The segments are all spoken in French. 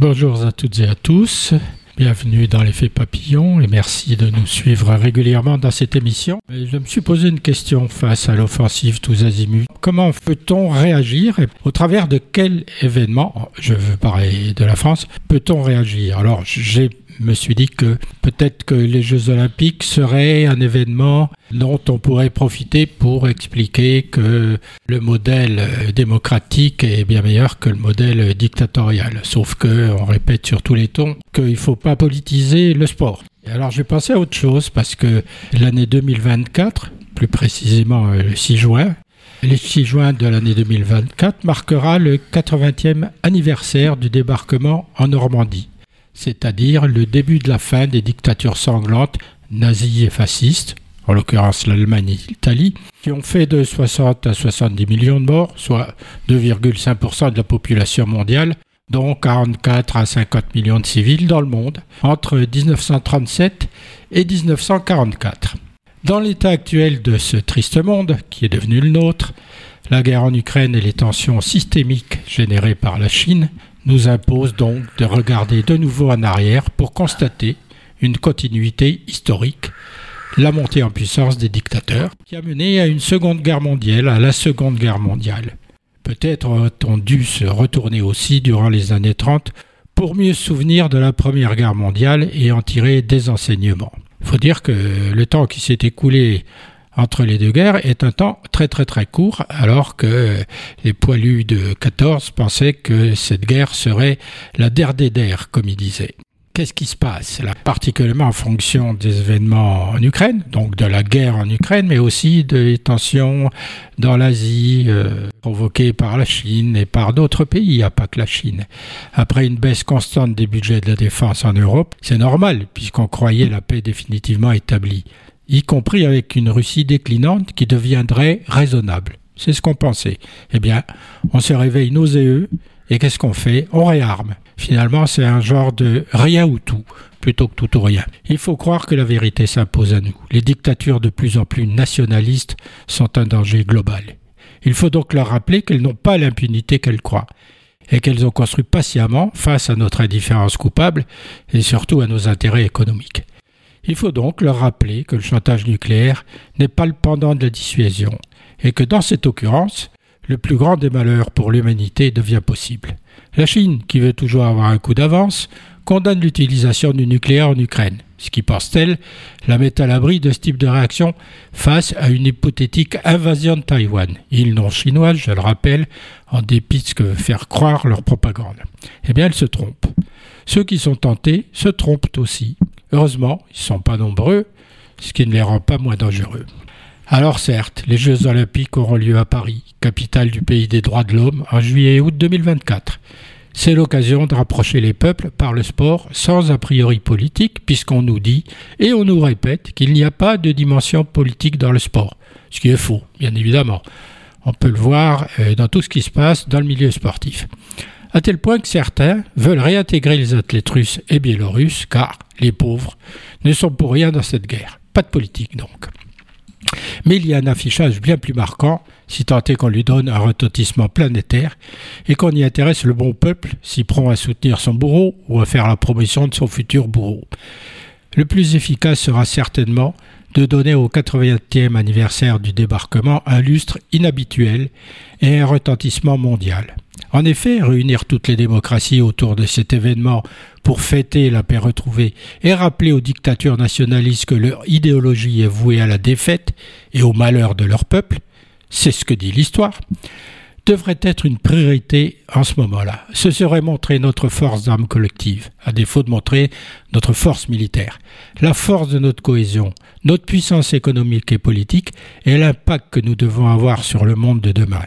Bonjour à toutes et à tous. Bienvenue dans l'effet papillon et merci de nous suivre régulièrement dans cette émission. Je me suis posé une question face à l'offensive tous azimuts. Comment peut-on réagir Au travers de quel événement, je veux parler de la France, peut-on réagir? Alors j'ai me suis dit que peut-être que les Jeux olympiques seraient un événement dont on pourrait profiter pour expliquer que le modèle démocratique est bien meilleur que le modèle dictatorial. Sauf que on répète sur tous les tons qu'il ne faut pas politiser le sport. alors vais passer à autre chose parce que l'année 2024, plus précisément le 6 juin, le 6 juin de l'année 2024 marquera le 80e anniversaire du débarquement en Normandie c'est-à-dire le début de la fin des dictatures sanglantes nazies et fascistes, en l'occurrence l'Allemagne et l'Italie, qui ont fait de 60 à 70 millions de morts, soit 2,5% de la population mondiale, dont 44 à 50 millions de civils dans le monde, entre 1937 et 1944. Dans l'état actuel de ce triste monde, qui est devenu le nôtre, la guerre en Ukraine et les tensions systémiques générées par la Chine nous impose donc de regarder de nouveau en arrière pour constater une continuité historique, la montée en puissance des dictateurs, qui a mené à une seconde guerre mondiale, à la seconde guerre mondiale. Peut-être aurait-on dû se retourner aussi durant les années 30 pour mieux souvenir de la première guerre mondiale et en tirer des enseignements. Faut dire que le temps qui s'est écoulé entre les deux guerres est un temps très très très court, alors que les poilus de 14 pensaient que cette guerre serait la der des comme ils disaient. Qu'est-ce qui se passe? Là, particulièrement en fonction des événements en Ukraine, donc de la guerre en Ukraine, mais aussi des tensions dans l'Asie euh, provoquées par la Chine et par d'autres pays, a pas que la Chine. Après une baisse constante des budgets de la défense en Europe, c'est normal, puisqu'on croyait la paix définitivement établie y compris avec une Russie déclinante qui deviendrait raisonnable. C'est ce qu'on pensait. Eh bien, on se réveille nauséeux, et qu'est-ce qu'on fait? On réarme. Finalement, c'est un genre de rien ou tout, plutôt que tout ou rien. Il faut croire que la vérité s'impose à nous. Les dictatures de plus en plus nationalistes sont un danger global. Il faut donc leur rappeler qu'elles n'ont pas l'impunité qu'elles croient, et qu'elles ont construit patiemment face à notre indifférence coupable et surtout à nos intérêts économiques. Il faut donc leur rappeler que le chantage nucléaire n'est pas le pendant de la dissuasion, et que dans cette occurrence, le plus grand des malheurs pour l'humanité devient possible. La Chine, qui veut toujours avoir un coup d'avance, condamne l'utilisation du nucléaire en Ukraine, ce qui, pense-t-elle, la met à l'abri de ce type de réaction face à une hypothétique invasion de Taïwan, île non chinoise, je le rappelle, en dépit de ce que veut faire croire leur propagande. Eh bien, elle se trompe. Ceux qui sont tentés se trompent aussi. Heureusement, ils ne sont pas nombreux, ce qui ne les rend pas moins dangereux. Alors certes, les Jeux olympiques auront lieu à Paris, capitale du pays des droits de l'homme, en juillet et août 2024. C'est l'occasion de rapprocher les peuples par le sport sans a priori politique, puisqu'on nous dit et on nous répète qu'il n'y a pas de dimension politique dans le sport. Ce qui est faux, bien évidemment. On peut le voir euh, dans tout ce qui se passe dans le milieu sportif à tel point que certains veulent réintégrer les athlètes russes et biélorusses, car les pauvres ne sont pour rien dans cette guerre. Pas de politique donc. Mais il y a un affichage bien plus marquant, si tant est qu'on lui donne un retentissement planétaire et qu'on y intéresse le bon peuple, si prend à soutenir son bourreau ou à faire la promotion de son futur bourreau. Le plus efficace sera certainement de donner au 80e anniversaire du débarquement un lustre inhabituel et un retentissement mondial. En effet, réunir toutes les démocraties autour de cet événement pour fêter la paix retrouvée et rappeler aux dictatures nationalistes que leur idéologie est vouée à la défaite et au malheur de leur peuple, c'est ce que dit l'histoire, devrait être une priorité en ce moment-là. Ce serait montrer notre force d'âme collective, à défaut de montrer notre force militaire, la force de notre cohésion, notre puissance économique et politique et l'impact que nous devons avoir sur le monde de demain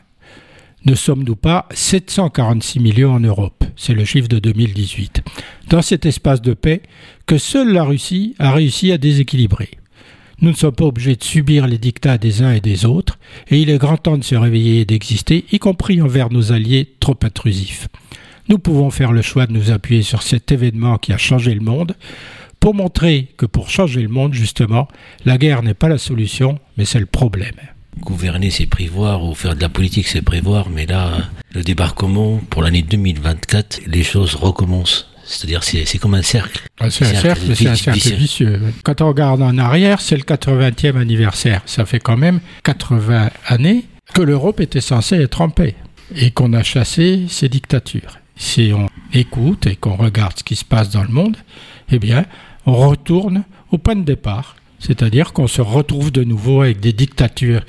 ne sommes-nous pas 746 millions en Europe? C'est le chiffre de 2018. Dans cet espace de paix que seule la Russie a réussi à déséquilibrer. Nous ne sommes pas obligés de subir les dictats des uns et des autres, et il est grand temps de se réveiller et d'exister, y compris envers nos alliés trop intrusifs. Nous pouvons faire le choix de nous appuyer sur cet événement qui a changé le monde, pour montrer que pour changer le monde, justement, la guerre n'est pas la solution, mais c'est le problème. Gouverner, c'est prévoir, ou faire de la politique, c'est prévoir, mais là, le débarquement, pour l'année 2024, les choses recommencent. C'est-à-dire, c'est comme un cercle. Ah, c'est un cercle, c'est un cercle vicieux. Quand on regarde en arrière, c'est le 80e anniversaire. Ça fait quand même 80 années que l'Europe était censée être en paix et qu'on a chassé ces dictatures. Si on écoute et qu'on regarde ce qui se passe dans le monde, eh bien, on retourne au point de départ. C'est-à-dire qu'on se retrouve de nouveau avec des dictatures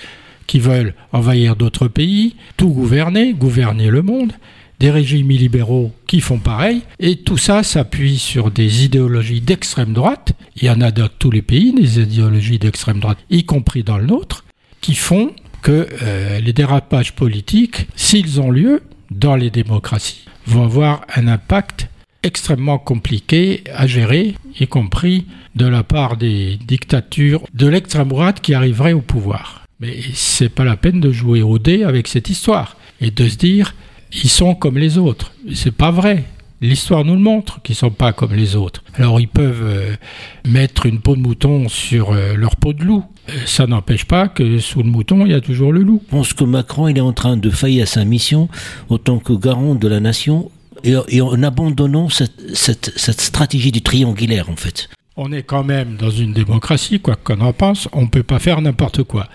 qui veulent envahir d'autres pays, tout gouverner, gouverner le monde, des régimes illibéraux qui font pareil, et tout ça s'appuie sur des idéologies d'extrême droite, il y en a dans tous les pays, des idéologies d'extrême droite, y compris dans le nôtre, qui font que euh, les dérapages politiques, s'ils ont lieu dans les démocraties, vont avoir un impact extrêmement compliqué à gérer, y compris de la part des dictatures de l'extrême droite qui arriveraient au pouvoir. Mais c'est pas la peine de jouer au dé avec cette histoire et de se dire ils sont comme les autres. C'est pas vrai. L'histoire nous le montre qu'ils sont pas comme les autres. Alors ils peuvent euh, mettre une peau de mouton sur euh, leur peau de loup. Euh, ça n'empêche pas que sous le mouton, il y a toujours le loup. Je pense que Macron, il est en train de faillir à sa mission autant que garant de la nation et, en abandonnant cette, cette, stratégie du triangulaire, en fait. On est quand même dans une démocratie, quoi qu'on en pense, on ne peut pas faire n'importe quoi.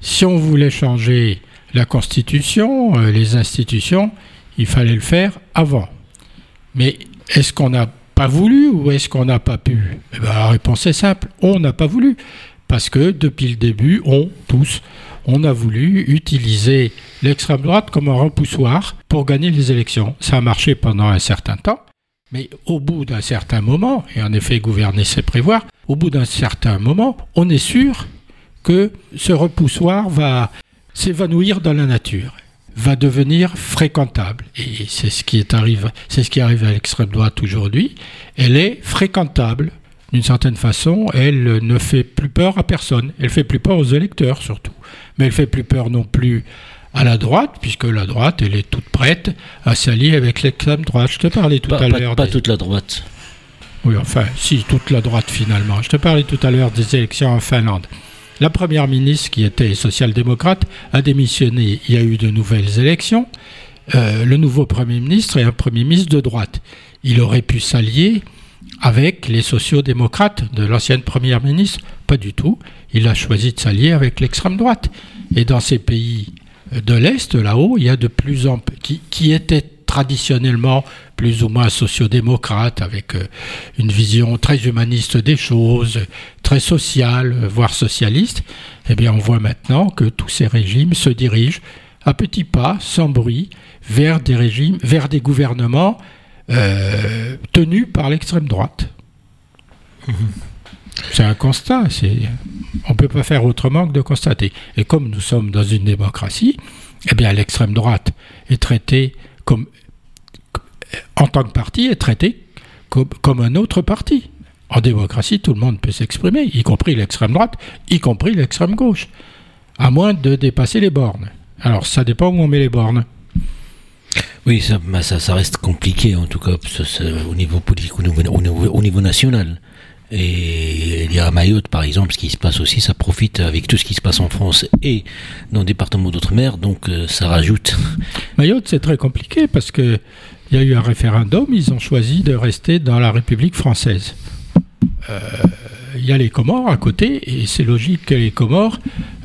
Si on voulait changer la Constitution, les institutions, il fallait le faire avant. Mais est-ce qu'on n'a pas voulu ou est-ce qu'on n'a pas pu? Eh ben, La réponse est simple, on n'a pas voulu. Parce que depuis le début, on, tous, on a voulu utiliser l'extrême droite comme un repoussoir pour gagner les élections. Ça a marché pendant un certain temps, mais au bout d'un certain moment, et en effet gouverner c'est prévoir, au bout d'un certain moment, on est sûr que ce repoussoir va s'évanouir dans la nature va devenir fréquentable. Et c'est ce qui est arrive, c'est ce qui arrive à l'extrême droite aujourd'hui. Elle est fréquentable. D'une certaine façon, elle ne fait plus peur à personne. Elle fait plus peur aux électeurs surtout. Mais elle fait plus peur non plus à la droite, puisque la droite, elle est toute prête à s'allier avec l'extrême droite. Je te parlais tout à l'heure. Pas, toute la droite. Oui, enfin, si, toute la droite finalement. Je te parlais tout à l'heure des élections en Finlande. La première ministre, qui était social-démocrate, a démissionné. Il y a eu de nouvelles élections. Euh, le nouveau Premier ministre est un Premier ministre de droite. Il aurait pu s'allier avec les sociaux-démocrates de l'ancienne Première ministre. Pas du tout. Il a choisi de s'allier avec l'extrême droite. Et dans ces pays de l'Est, là-haut, il y a de plus en plus... qui, qui étaient traditionnellement plus ou moins sociodémocrate, avec euh, une vision très humaniste des choses, très sociale, voire socialiste, eh bien on voit maintenant que tous ces régimes se dirigent à petits pas, sans bruit, vers des régimes, vers des gouvernements euh, tenus par l'extrême droite. Mhm. C'est un constat, on ne peut pas faire autrement que de constater. Et comme nous sommes dans une démocratie, eh bien l'extrême droite est traitée comme en tant que parti, est traité comme, un autre parti. En démocratie, tout le monde peut s'exprimer, y compris l'extrême droite, y compris l'extrême gauche, à moins de dépasser les bornes. Alors, ça dépend où on met les bornes. Oui, ça, ça, reste compliqué, en tout cas, au niveau politique, au niveau, au niveau, national. Et il y a à Mayotte, par exemple, ce qui se passe aussi, ça profite avec tout ce qui se passe en France et dans le département d'outre-mer, donc euh, ça rajoute. Mayotte, c'est très compliqué parce que il y a eu un référendum, ils ont choisi de rester dans la République française. Euh, il y a les Comores à côté, et c'est logique que les Comores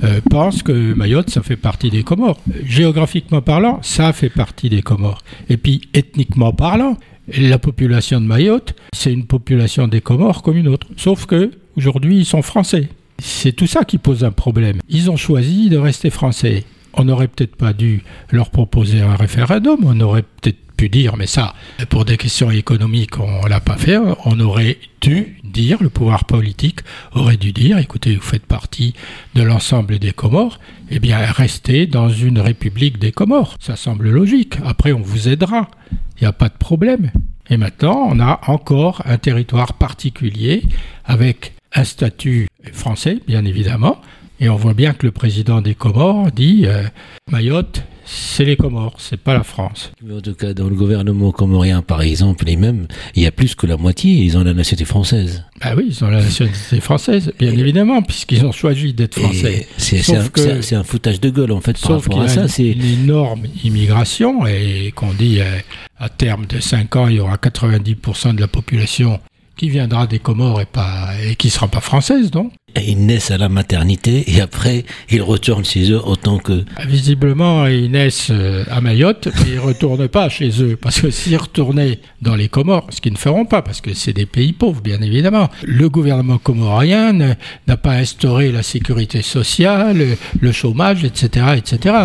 euh, pensent que Mayotte, ça fait partie des Comores. Géographiquement parlant, ça fait partie des Comores. Et puis, ethniquement parlant, la population de Mayotte, c'est une population des Comores comme une autre. Sauf que aujourd'hui, ils sont français. C'est tout ça qui pose un problème. Ils ont choisi de rester français. On n'aurait peut-être pas dû leur proposer un référendum, on aurait peut-être pu dire, mais ça, pour des questions économiques, on l'a pas fait. On aurait dû dire, le pouvoir politique aurait dû dire, écoutez, vous faites partie de l'ensemble des Comores, eh bien, restez dans une république des Comores. Ça semble logique. Après, on vous aidera. Il n'y a pas de problème. Et maintenant, on a encore un territoire particulier avec un statut français, bien évidemment, Et on voit bien que le président des Comores dit euh, Mayotte, c'est les Comores, c'est pas la France. en tout cas, dans le gouvernement comorien, par exemple, les mêmes, il y a plus que la moitié, ils ont la nationalité française. Ah oui, ils ont la nationalité française, bien évidemment, puisqu'ils ont choisi d'être français. C'est un, foutage de gueule, en fait, par rapport à ça. C'est une énorme immigration et qu'on dit euh, à terme de 5 ans, il y aura 90% de la population qui viendra des Comores et, pas, et qui ne sera pas française, donc. Ils naissent à la maternité et après ils retournent chez eux autant que... Visiblement, ils naissent euh, à Mayotte et ils ne retournent pas chez eux. Parce que s'ils retournaient dans les Comores, ce qu'ils ne feront pas, parce que c'est des pays pauvres, bien évidemment, le gouvernement comorien n'a pas instauré la sécurité sociale, le chômage, etc., etc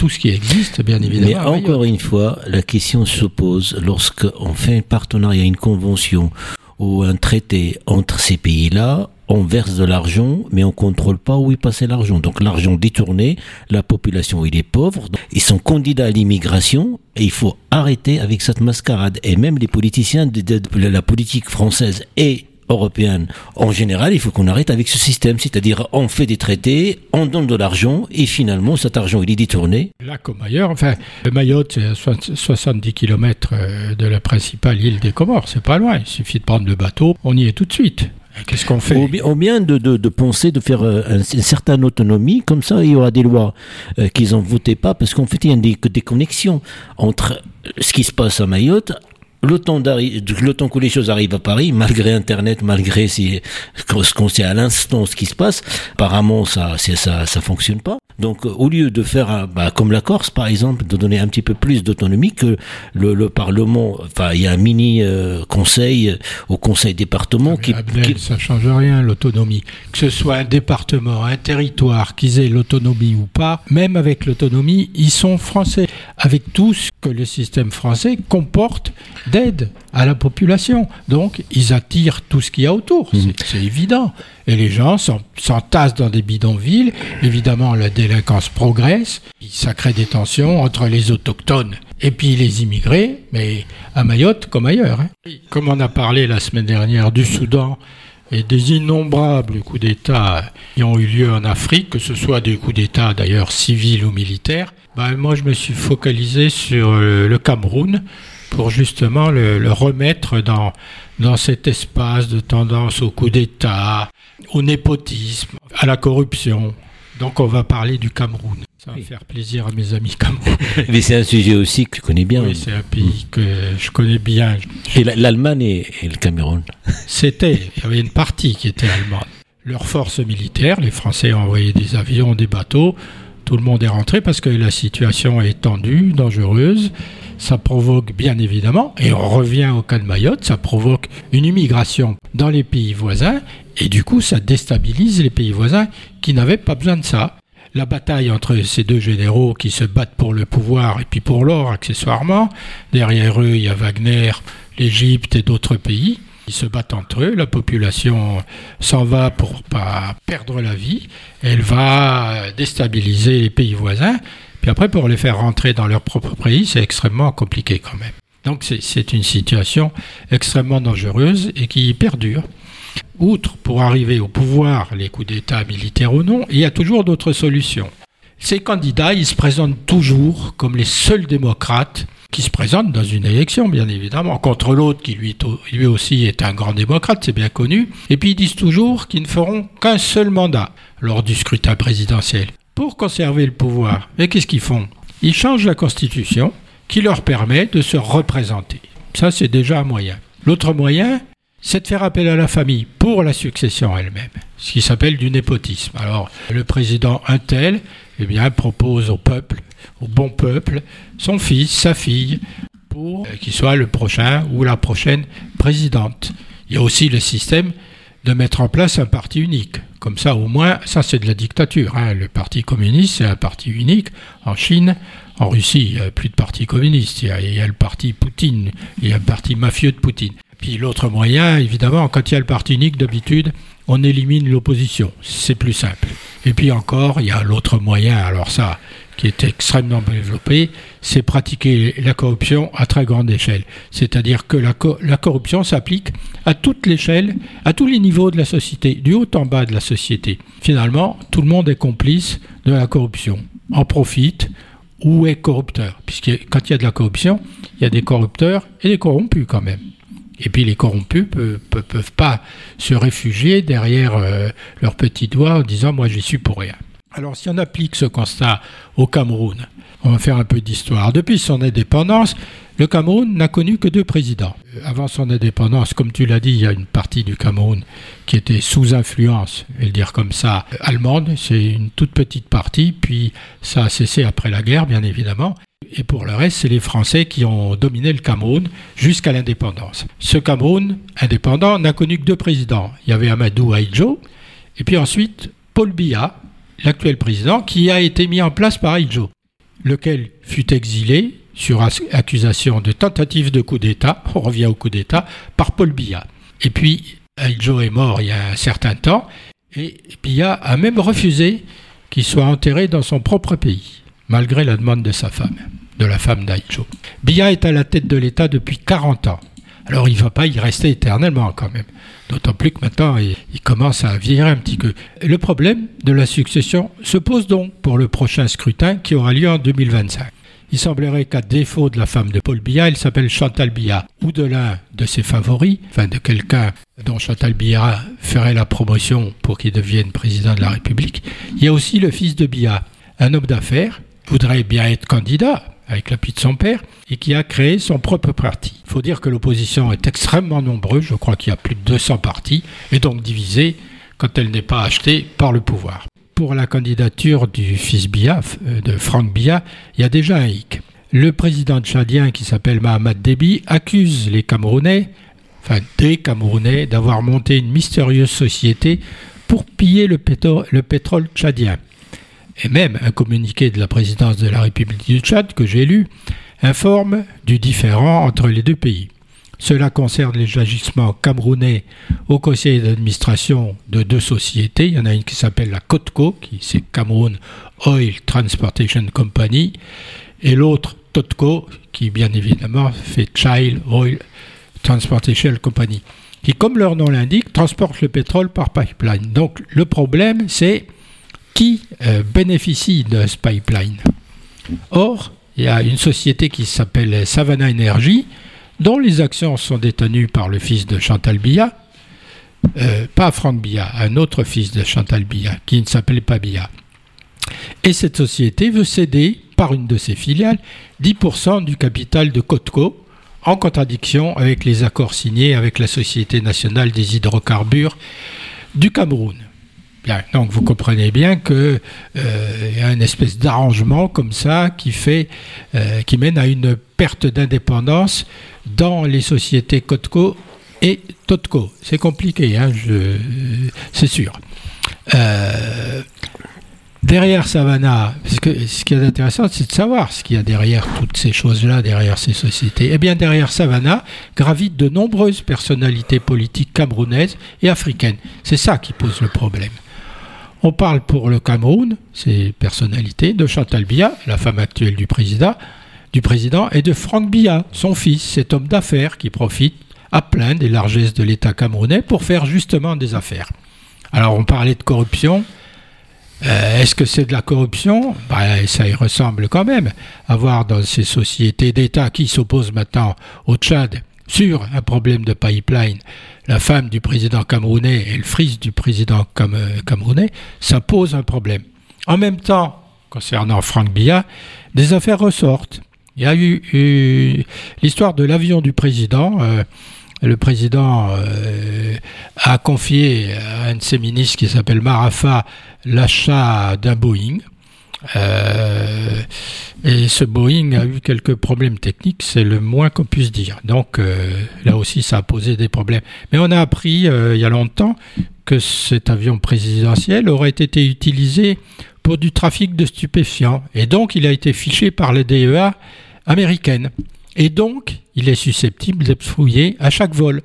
tout ce qui existe, bien évidemment. Mais encore une fois, la question se pose lorsqu'on fait un partenariat, une convention ou un traité entre ces pays-là, on verse de l'argent, mais on contrôle pas où est passé l'argent. Donc l'argent détourné, la population il est pauvre, ils sont candidats à l'immigration et il faut arrêter avec cette mascarade. Et même les politiciens de la politique française et européenne en général, il faut qu'on arrête avec ce système. C'est-à-dire, on fait des traités, on donne de l'argent, et finalement, cet argent, il est détourné. Là comme ailleurs, enfin, Mayotte, c'est 70 km euh, de la principale île des Comores, c'est pas loin. Il suffit de prendre le bateau, on y est tout de suite. Qu'est-ce qu'on fait? Ou bien de, de, penser de faire euh, une, certaine autonomie, comme ça il y aura des lois euh, qu'ils n'en votaient pas, parce qu'en fait il y a des, des connexions entre ce qui se passe à Mayotte le temps, le temps que les choses arrivent à Paris, malgré Internet, malgré ce qu'on sait à l'instant ce qui se passe, apparemment ça, ça, ça fonctionne pas. Donc, au lieu de faire, bah, comme la Corse, par exemple, de donner un petit peu plus d'autonomie que le, le, Parlement, enfin, il y a un mini euh, conseil au conseil département qui, Abdel, ça change rien l'autonomie. Que ce soit un département, un territoire, qu'ils aient l'autonomie ou pas, même avec l'autonomie, ils sont français, avec tout ce que le système français comporte d'aide à la population. Donc, ils attirent tout ce qu'il y a autour, mhm. c'est évident. Et les gens s'entassent dans des bidonvilles. Évidemment, la délinquance progresse. Ça crée des tensions entre les autochtones et puis les immigrés, mais à Mayotte comme ailleurs. Hein. Comme on a parlé la semaine dernière du Soudan et des innombrables coups d'État qui ont eu lieu en Afrique, que ce soit des coups d'État d'ailleurs civils ou militaires, ben moi je me suis focalisé sur euh, le Cameroun pour justement le, remettre dans, dans cet espace de tendance au coup d'État, au népotisme, à la corruption. Donc on va parler du Cameroun. Ça va faire plaisir à mes amis camerounais. Mais c'est un sujet aussi que tu connais bien. Oui, c'est un pays que je connais bien. Et l'Allemagne et, le Cameroun? C'était, il y avait une partie qui était allemande. Leurs forces militaires, les Français ont envoyé des avions, des bateaux, tout le monde est rentré parce que la situation est tendue, dangereuse. Ça provoque bien évidemment, et on revient au cas de Mayotte, ça provoque une immigration dans les pays voisins, et du coup ça déstabilise les pays voisins qui n'avaient pas besoin de ça. La bataille entre ces deux généraux qui se battent pour le pouvoir et puis pour l'or accessoirement, derrière eux il y a Wagner, l'Égypte et d'autres pays. Ils se battent entre eux, la population s'en va pour pas perdre la vie, elle va déstabiliser les pays voisins, puis après pour les faire rentrer dans leur propre pays, c'est extrêmement compliqué quand même. Donc c'est une situation extrêmement dangereuse et qui perdure. Outre pour arriver au pouvoir, les coups d'État militaires ou non, il y a toujours d'autres solutions. Ces candidats, ils se présentent toujours comme les seuls démocrates qui se présente dans une élection, bien évidemment, contre l'autre qui lui, lui aussi est un grand démocrate, c'est bien connu. Et puis ils disent toujours qu'ils ne feront qu'un seul mandat lors du scrutin présidentiel pour conserver le pouvoir. Et qu'est-ce qu'ils font? Ils changent la constitution qui leur permet de se représenter. Ça, c'est déjà un moyen. L'autre moyen, c'est de faire appel à la famille pour la succession elle-même, ce qui s'appelle du népotisme. Alors, le président Intel eh bien, propose au peuple au bon peuple son fils, sa fille, pour qu'il soit le prochain ou la prochaine présidente. Il y a aussi le système de mettre en place un parti unique. Comme ça, au moins, ça c'est de la dictature. Hein. Le parti communiste, c'est un parti unique. En Chine, en Russie, il n'y a plus de parti communiste. Il y, a, le parti Poutine, il y a un parti mafieux de Poutine. Puis l'autre moyen, évidemment, quand il y a le parti unique, d'habitude, on élimine l'opposition. C'est plus simple. Et puis encore, il y a l'autre moyen, alors ça, qui est extrêmement développé, c'est pratiquer la corruption à très grande échelle. C'est-à-dire que la, corruption s'applique à toute l'échelle, à tous les niveaux de la société, du haut en bas de la société. Finalement, tout le monde est complice de la corruption, en profite ou est corrupteur. Puisque quand il y a de la corruption, il y a des corrupteurs et des corrompus quand même. Et puis les corrompus ne peuvent, pas se réfugier derrière euh, leurs petits doigts en disant moi j'y suis pour rien. Alors si on applique ce constat au Cameroun, on va faire un peu d'histoire. Depuis son indépendance, le Cameroun n'a connu que deux présidents. Avant son indépendance, comme tu l'as dit, il y a une partie du Cameroun qui était sous influence, je vais le dire comme ça, allemande. C'est une toute petite partie, puis ça a cessé après la guerre, bien évidemment. Et pour le reste, c'est les Français qui ont dominé le Cameroun jusqu'à l'indépendance. Ce Cameroun indépendant n'a connu que deux présidents. Il y avait Amadou Aïdjo, et puis ensuite Paul Biya, l'actuel président, qui a été mis en place par Aïdjo, lequel fut exilé sur accusation de tentative de coup d'État, on revient au coup d'État, par Paul Biya. Et puis, Aïdjo est mort il y a un certain temps, et Biya a même refusé qu'il soit enterré dans son propre pays, malgré la demande de sa femme, de la femme d'Aïdjo. Biya est à la tête de l'État depuis 40 ans. Alors il ne va pas y rester éternellement quand même. D'autant plus que maintenant, il, commence à vieillir un petit peu. Le problème de la succession se pose donc pour le prochain scrutin qui aura lieu en 2025. Il semblerait qu'à défaut de la femme de Paul Biya, il s'appelle Chantal Biya, ou de l'un de ses favoris, enfin de quelqu'un dont Chantal Biya ferait la promotion pour qu'il devienne président de la République. Il y a aussi le fils de Biya, un homme d'affaires, voudrait bien être candidat, avec l'appui de son père, et qui a créé son propre parti. Il faut dire que l'opposition est extrêmement nombreuse, je crois qu'il y a plus de 200 partis, et donc divisée quand elle n'est pas achetée par le pouvoir. Pour la candidature du fils Biya, euh, de Franck Biya, il y a déjà un hic. Le président tchadien, qui s'appelle Mahamad Déby, accuse les Camerounais, enfin des Camerounais, d'avoir monté une mystérieuse société pour piller le, le pétrole tchadien et même un communiqué de la présidence de la République du Tchad que j'ai lu, informe du différend entre les deux pays. Cela concerne les agissements camerounais au conseil d'administration de deux sociétés. Il y en a une qui s'appelle la COTCO, qui c'est Cameroun Oil Transportation Company, et l'autre TOTCO, qui bien évidemment fait Child Oil Transportation Company, qui, comme leur nom l'indique, transporte le pétrole par pipeline. Donc le problème, c'est qui euh, bénéficie de ce pipeline. Or, il y a une société qui s'appelle Savannah Energy, dont les actions sont détenues par le fils de Chantal Biya, euh, pas Franck Biya, un autre fils de Chantal Biya, qui ne s'appelait pas Biya. Et cette société veut céder, par une de ses filiales, 10% du capital de Cotco, en contradiction avec les accords signés avec la Société nationale des hydrocarbures du Cameroun. Donc vous comprenez bien qu'il euh, y a une espèce d'arrangement comme ça qui fait, euh, qui mène à une perte d'indépendance dans les sociétés Cotco et Totco. C'est compliqué, hein, c'est sûr. Euh, derrière Savannah, parce que ce qui est intéressant, c'est de savoir ce qu'il y a derrière toutes ces choses-là, derrière ces sociétés. Eh bien, derrière Savannah gravitent de nombreuses personnalités politiques camerounaises et africaines. C'est ça qui pose le problème. On parle pour le Cameroun, ces personnalités, de Chantal Biya, la femme actuelle du président, du président, et de Franck Biya, son fils, cet homme d'affaires qui profite à plein des largesses de l'État camerounais pour faire justement des affaires. Alors on parlait de corruption. Euh, est-ce que c'est de la corruption? Ben, Ça y ressemble quand même. Avoir dans ces sociétés d'État qui s'opposent maintenant au Tchad sur un problème de pipeline, la femme du président camerounais et le fils du président camerounais, ça pose un problème. En même temps, concernant Franck Biya, des affaires ressortent. Il y a eu, l'histoire de l'avion du président. Euh, le président euh, a confié à un de ses ministres qui s'appelle Marafa l'achat d'un Boeing. Euh, et ce Boeing a eu quelques problèmes techniques, c'est le moins qu'on puisse dire. Donc là aussi, ça a posé des problèmes. Mais on a appris il y a longtemps que cet avion présidentiel aurait été utilisé pour du trafic de stupéfiants. Et donc, il a été fiché par la DEA américaine. Et donc, il est susceptible d'être fouillé à chaque vol.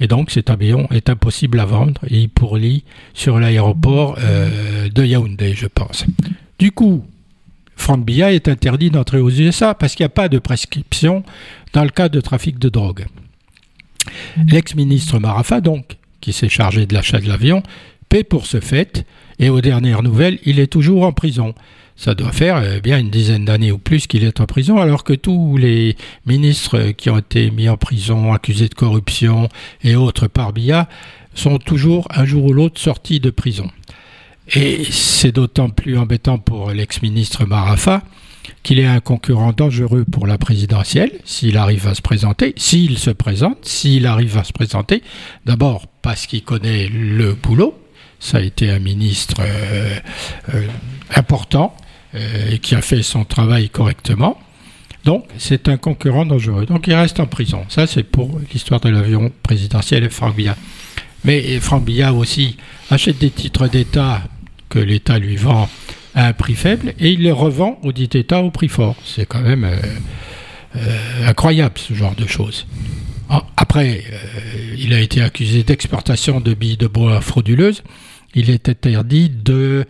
Et donc cet avion est impossible à vendre et il pourrit sur l'aéroport de Yaoundé, je pense. Du coup, Franck Biya est interdit d'entrer aux USA parce qu'il n'y a pas de prescription dans le cas de trafic de drogue. L'ex-ministre Marafa, donc, qui s'est chargé de l'achat de l'avion, paie pour ce fait, et aux dernières nouvelles, il est toujours en prison. Ça doit faire eh bien une dizaine d'années ou plus qu'il est en prison, alors que tous les ministres qui ont été mis en prison, accusés de corruption et autres par BIA, sont toujours un jour ou l'autre sortis de prison. Et c'est d'autant plus embêtant pour l'ex-ministre Marafa qu'il est un concurrent dangereux pour la présidentielle s'il arrive à se présenter, s'il se présente, s'il arrive à se présenter, d'abord parce qu'il connaît le boulot, ça a été un ministre euh, euh, important euh, et qui a fait son travail correctement. Donc, c'est un concurrent dangereux. Donc, il reste en prison. Ça, c'est pour l'histoire de l'avion présidentiel et Franck Biya. Mais Franck Biya aussi achète des titres d'État que l'État lui vend à un prix faible et il les revend au dit État au prix fort. C'est quand même euh, euh, incroyable ce genre de choses. Après, euh, il a été accusé d'exportation de billes de bois frauduleuses. Il est interdit de,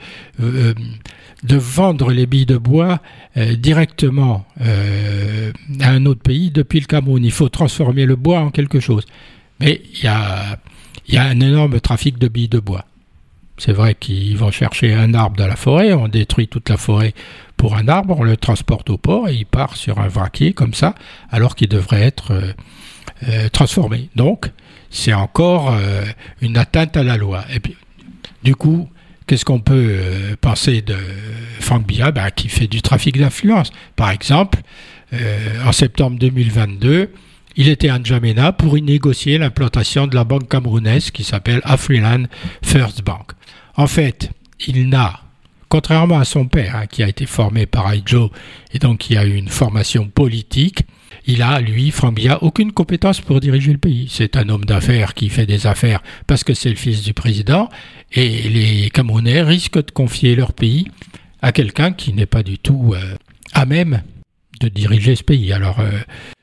de vendre les billes de bois directement à un autre pays depuis le Cameroun. Il faut transformer le bois en quelque chose. Mais il y a, un énorme trafic de billes de bois. C'est vrai qu'ils vont chercher un arbre dans la forêt, on détruit toute la forêt pour un arbre, on le transporte au port et il part sur un vraquier comme ça, alors qu'il devrait être euh, euh, transformé. Donc, c'est encore euh, une atteinte à la loi. Du coup, qu'est-ce qu'on peut penser de Franck Biya? Ben, qui fait du trafic d'influence Par exemple, en septembre 2022, il était à N'Djamena pour y négocier l'implantation de la banque camerounaise qui s'appelle Afriland First Bank. En fait, il n'a, contrairement à son père, hein, qui a été formé par Aïdjo et donc qui a eu une formation politique, il a, lui, Franck aucune compétence pour diriger le pays. C'est un homme d'affaires qui fait des affaires parce que c'est le fils du président, et les Camerounais risquent de confier leur pays à quelqu'un qui n'est pas du tout euh, à même de diriger ce pays. Alors, euh,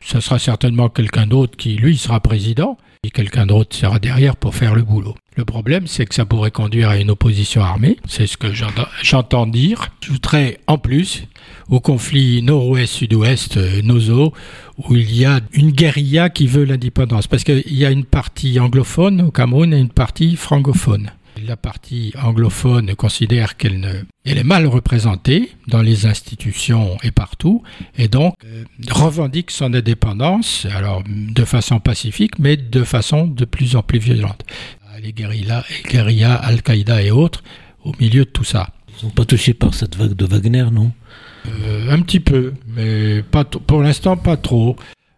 ce sera certainement quelqu'un d'autre qui, lui, sera président, et quelqu'un d'autre sera derrière pour faire le boulot. Le problème, c'est que ça pourrait conduire à une opposition armée, c'est ce que j'entends dire. J'ajouterais en plus au conflit nord-ouest-sud-ouest, euh, NOZO, où il y a une guérilla qui veut l'indépendance, parce qu'il y a une partie anglophone au Cameroun et une partie francophone. La partie anglophone considère qu'elle est mal représentée dans les institutions et partout, et donc euh, revendique son indépendance, alors de façon pacifique, mais de façon de plus en plus violente. Les guérillas, guérillas Al-Qaïda et autres, au milieu de tout ça. Ils ne sont pas touchés par cette vague de Wagner, non? Euh, Un petit peu, mais pas pour l'instant pas trop.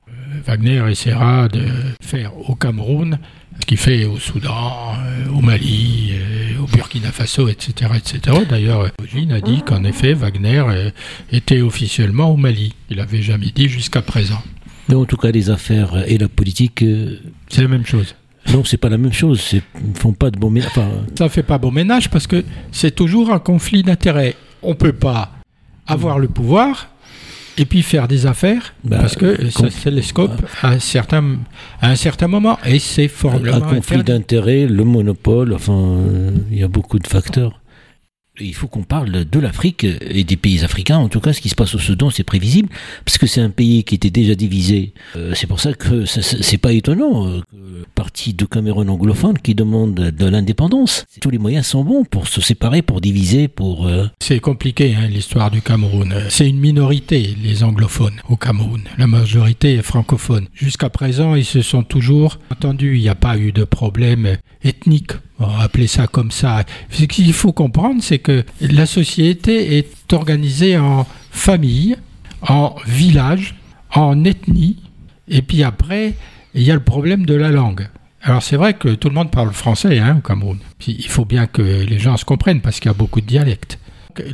Euh, Wagner essaiera de faire au Cameroun ce qu'il fait au Soudan, euh, au Mali, euh, au Burkina Faso, etc. etc. D'ailleurs, Ogine a dit qu'en effet, Wagner euh, était officiellement au Mali. Il n'avait jamais dit jusqu'à présent. Mais en tout cas, les affaires et la politique. C'est la même chose. Non, c'est pas la même chose. Ils ne font pas de bon ménage. Enfin... Ça fait pas bon ménage parce que c'est toujours un conflit d'intérêts. On ne peut pas avoir le pouvoir et puis faire des affaires, bah, parce que ça se télescope à, un certain, à un certain moment, et c'est formellement... Un conflit d'intérêts, le monopole, enfin, il y a beaucoup de facteurs. Il faut qu'on parle de l'Afrique et des pays africains. En tout cas, ce qui se passe au Soudan, c'est prévisible, parce que c'est un pays qui était déjà divisé. Euh, c'est pour ça que c'est pas étonnant euh, que partie de Cameroun anglophone qui demande de l'indépendance. Tous les moyens sont bons pour se séparer, pour diviser, pour. Euh, c'est compliqué hein, l'histoire du Cameroun. C'est une minorité les anglophones au Cameroun. La majorité est francophone. Jusqu'à présent, ils se sont toujours entendus. Il n'y a pas eu de problème ethnique appeler ça comme ça. Ce qu'il faut comprendre, c'est que la société est organisée en famille, en village, en ethnie, et puis après, il y a le problème de la langue. Alors c'est vrai que tout le monde parle français hein, au Cameroun. il faut bien que les gens se comprennent parce qu'il y a beaucoup de dialectes.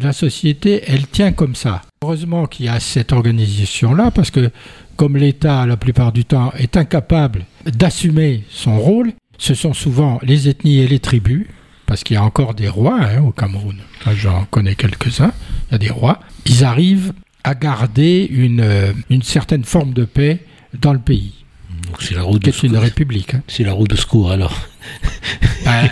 La société, elle tient comme ça. Heureusement qu'il y a cette organisation-là parce que comme l'État, la plupart du temps, est incapable d'assumer son rôle, ce sont souvent les ethnies et les tribus, parce qu'il y a encore des rois hein, au Cameroun. J'en connais quelques-uns. Il y a des rois. Ils arrivent à garder une, euh, une certaine forme de paix dans le pays. c'est la route de une république. Hein. C'est la route de secours alors. Ben,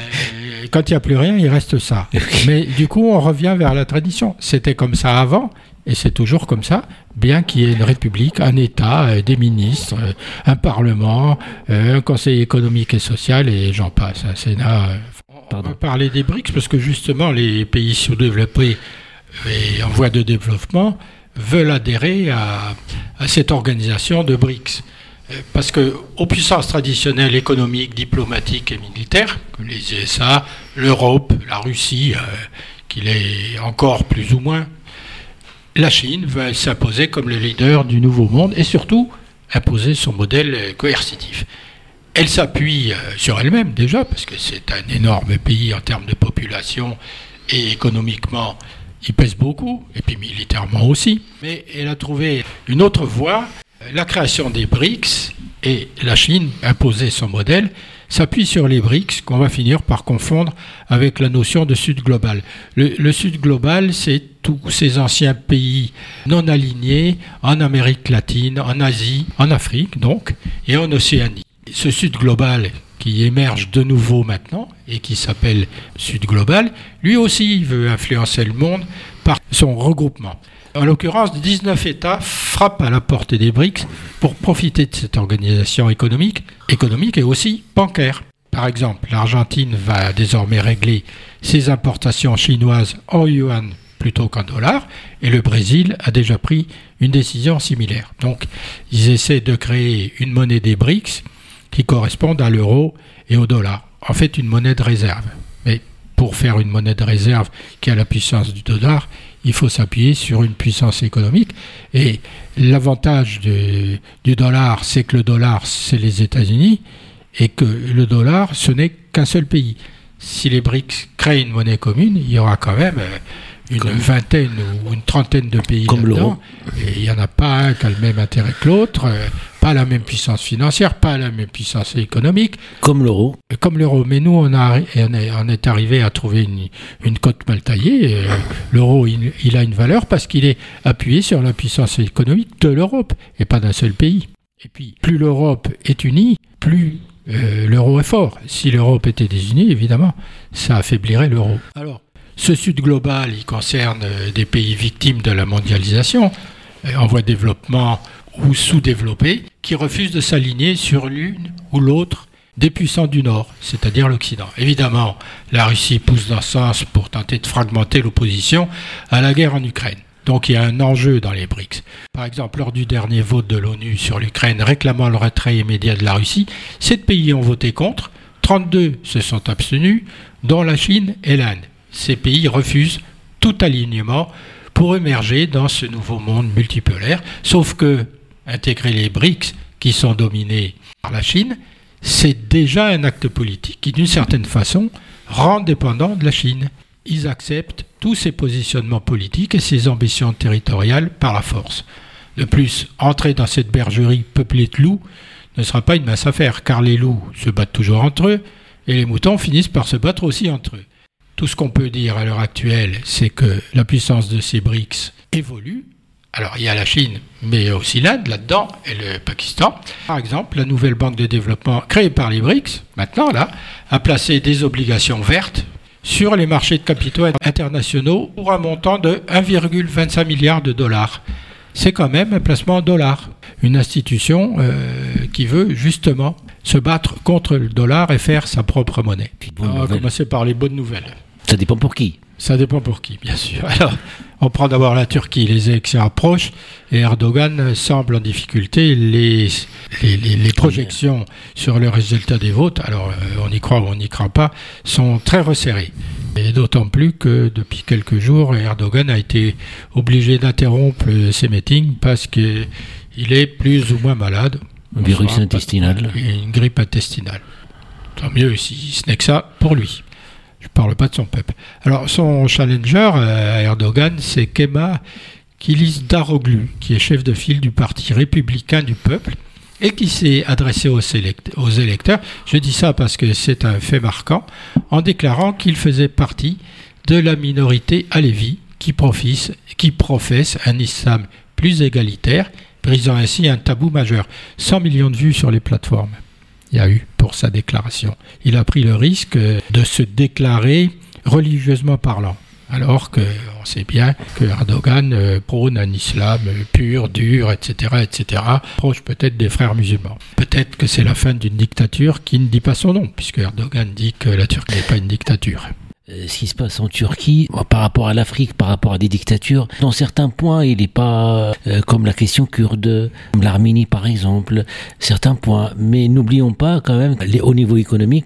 quand il n'y a plus rien, il reste ça. Mais du coup, on revient vers la tradition. C'était comme ça avant, et c'est toujours comme ça, bien qu'il y ait une république, un État, euh, des ministres, euh, un Parlement, un Conseil économique et social, et j'en passe, un Sénat. On va parler des BRICS parce que justement les pays sous-développés et en voie de développement veulent adhérer à, à cette organisation de BRICS. Parce que aux puissances traditionnelles économiques, diplomatiques et militaires, les USA, l'Europe, la Russie, euh, qu'il est encore plus ou moins, la Chine va s'imposer comme le leader du nouveau monde et surtout imposer son modèle coercitif. Elle s'appuie euh, sur elle-même déjà, parce que c'est un énorme pays en termes de population et économiquement, il pèse beaucoup, et puis militairement aussi. Mais elle a trouvé une autre voie la création des BRICS et la Chine imposer son modèle s'appuie sur les BRICS qu'on va finir par confondre avec la notion de Sud global. Le, Sud global, c'est tous ces anciens pays non alignés en Amérique latine, en Asie, en Afrique donc, et en Océanie. Ce Sud global qui émerge de nouveau maintenant et qui s'appelle Sud global, lui aussi veut influencer le monde par son regroupement. En l'occurrence, 19 États frappent à la porte des BRICS pour profiter de cette organisation économique, et aussi bancaire. Par exemple, l'Argentine va désormais régler ses importations chinoises en yuan plutôt qu'en dollars, et le Brésil a déjà pris une décision similaire. Donc, ils essaient de créer une monnaie des BRICS qui corresponde à l'euro et au dollar. En fait, une monnaie de réserve. Mais pour faire une monnaie de réserve qui a la puissance du dollar, il faut s'appuyer sur une puissance économique. Et l'avantage du dollar, c'est que le dollar, c'est les États-Unis, et que le dollar, ce n'est qu'un seul pays. Si les BRICS créent une monnaie commune, il y aura quand même euh, une vingtaine ou une trentaine de pays Comme. Et il n'y en a pas un qui a le même intérêt que l'autre, euh, pas la même puissance financière, pas la même puissance économique. Comme l'euro. Comme l'euro. Mais nous, on, a, on, est, arrivé à trouver une, une cote mal taillée. Euh, l'euro, il, a une valeur parce qu'il est appuyé sur la puissance économique de l'Europe et pas d'un seul pays. Et puis, plus l'Europe est unie, plus euh, l'euro est fort. Si l'Europe était désunie, évidemment, ça affaiblirait l'euro. Alors, ce Sud global, il concerne euh, des pays victimes de la mondialisation, en voie de développement ou sous-développés, qui refusent de s'aligner sur l'une ou l'autre des puissants du Nord, c'est-à-dire l'Occident. Évidemment, la Russie pousse dans ce sens pour tenter de fragmenter l'opposition à la guerre en Ukraine. Donc il y a un enjeu dans les BRICS. Par exemple, lors du dernier vote de l'ONU sur l'Ukraine réclamant le retrait immédiat de la Russie, sept pays ont voté contre, 32 se sont abstenus, dont la Chine et l'Inde ces pays refusent tout alignement pour émerger dans ce nouveau monde multipolaire, sauf que intégrer les BRICS, qui sont dominés par la Chine, c'est déjà un acte politique qui, d'une certaine façon, rend dépendant de la Chine. Ils acceptent tous ces positionnements politiques et ces ambitions territoriales par la force. De plus, entrer dans cette bergerie peuplée de loups ne sera pas une mince affaire, car les loups se battent toujours entre eux, et les moutons finissent par se battre aussi entre eux. Tout ce qu'on peut dire à l'heure actuelle, c'est que la puissance de ces BRICS évolue. Alors il y a la Chine, mais aussi l'Inde là-dedans et le Pakistan. Par exemple, la nouvelle banque de développement créée par les BRICS, maintenant là, a placé des obligations vertes sur les marchés de capitaux internationaux pour un montant de 1,25 milliard de dollars. C'est quand même un placement en dollars. Une institution euh, qui veut justement se battre contre le dollar et faire sa propre monnaie. On va commencer par les bonnes nouvelles. Ça dépend pour qui? Ça dépend pour qui, bien sûr. Alors, on prend d'abord la Turquie. Les élections approchent et Erdogan semble en difficulté. Les, les, projections sur le résultat des votes, alors euh, on y croit ou on n'y croit pas, sont très resserrées. Et d'autant plus que depuis quelques jours, Erdogan a été obligé d'interrompre ses meetings parce qu'il est plus ou moins malade. Un virus intestinal. Une grippe intestinale. Tant mieux si ce n'est que ça pour lui. Je ne parle pas de son peuple. Alors, son challenger euh, Erdogan, c'est Kema Kilis Daroglu, qui est chef de file du Parti républicain du peuple et qui s'est adressé aux, aux, électeurs. Je dis ça parce que c'est un fait marquant, en déclarant qu'il faisait partie de la minorité alévi qui, qui professe un islam plus égalitaire, brisant ainsi un tabou majeur. 100 millions de vues sur les plateformes il y a eu pour sa déclaration. Il a pris le risque de se déclarer religieusement parlant. alors qu'on sait bien que Erdogan euh, prône un islam pur, dur, etc., etc., proche peut-être des frères musulmans. Peut-être que c'est la fin d'une dictature qui ne dit pas son nom, puisque Erdogan dit que la Turquie n'est pas une dictature. Euh, ce qui se passe en Turquie par rapport à l'Afrique, par rapport à des dictatures. Dans certains points, il n'est pas euh, comme la question kurde, comme l'Arménie par exemple, certains points. Mais n'oublions pas quand même, les, au niveau économique,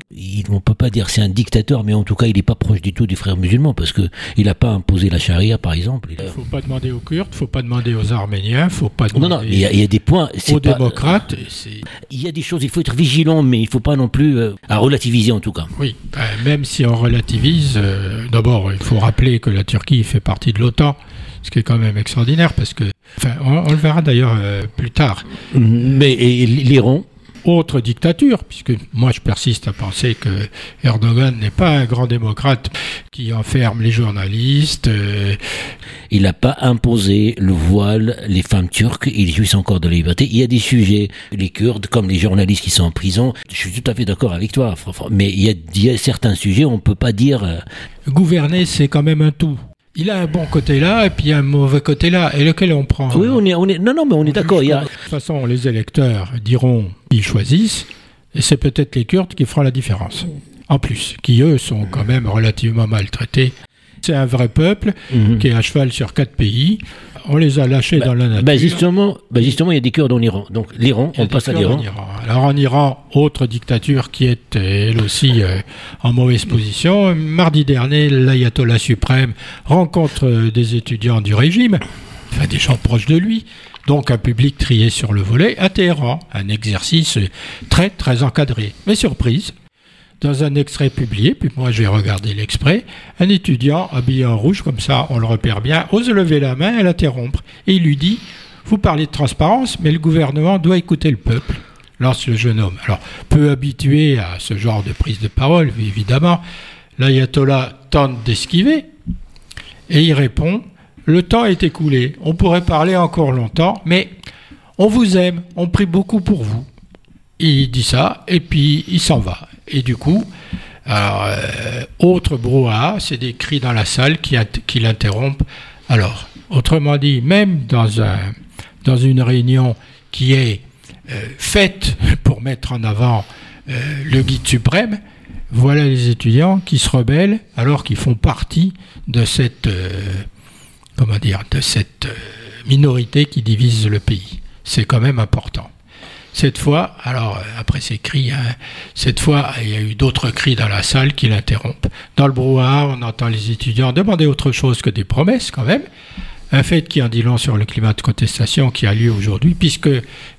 on ne peut pas dire c'est un dictateur, mais en tout cas, il n'est pas proche du tout du frère musulman parce que il n'a pas imposé la charia par exemple. Il ne faut pas demander aux Kurdes, il ne faut pas demander aux Arméniens, il faut pas demander non, non, il y, a, des points. Aux démocrates. Il y a des choses, il faut être vigilant, mais il ne faut pas non plus euh, à relativiser en tout cas. Oui, ben, même si on relativise euh, d'abord, il faut rappeler que la Turquie fait partie de l'OTAN, ce qui est quand même extraordinaire parce que, on, le verra d'ailleurs euh, plus tard. Mais l'Iran? Autre dictature, puisque moi je persiste à penser que Erdogan n'est pas un grand démocrate qui enferme les journalistes. Euh, il n'a pas imposé le voile, les femmes turques, ils jouissent encore de la liberté. Il y a des sujets, les Kurdes, comme les journalistes qui sont en prison, je suis tout à fait d'accord avec toi, mais il y, a, certains sujets, on ne peut pas dire... Euh, Gouverner, c'est quand même un tout il a un bon côté là et puis un mauvais côté là. Et lequel on prend Oui, on est, on est, non, non, mais on est d'accord. De toute façon, les électeurs diront qu'ils choisissent, et c'est peut-être les Kurdes qui feront la différence. En plus, qui eux sont quand même relativement maltraités. C'est un vrai peuple mhm. qui est à cheval sur quatre pays on les a lâchés bah, dans la nature. Bah justement, bah justement, il y a des Kurdes en Iran. Donc l'Iran, on passe à l'Iran. Alors en Iran, autre dictature qui est elle aussi euh, en mauvaise position. Mardi dernier, l'ayatollah suprême rencontre euh, des étudiants du régime, enfin des gens proches de lui. Donc un public trié sur le volet à Téhéran, un exercice très très encadré. Mais surprise, dans un extrait publié, puis moi j'ai regardé l'extrait, un étudiant habillé en rouge, comme ça on le repère bien, ose lever la main et l'interrompre. Et il lui dit Vous parlez de transparence, mais le gouvernement doit écouter le peuple. Lance le jeune homme. Alors, peu habitué à ce genre de prise de parole, évidemment, l'ayatollah tente d'esquiver et il répond Le temps est écoulé, on pourrait parler encore longtemps, mais on vous aime, on prie beaucoup pour vous. Il dit ça et puis il s'en va. Et du coup, euh, autre brouhaha, c'est des cris dans la salle qui, l'interrompent. Alors, autrement dit, même dans une réunion qui est euh, faite pour mettre en avant euh, le guide suprême, voilà les étudiants qui se rebellent alors qu'ils font partie de cette, comment dire, de cette minorité qui divise le pays. C'est quand même important. Cette fois, alors après ces cris, hein, cette fois il y a eu d'autres cris dans la salle qui l'interrompent. Dans le brouhaha, on entend les étudiants demander autre chose que des promesses quand même. Un fait qui en dit long sur le climat de contestation qui a lieu aujourd'hui, puisque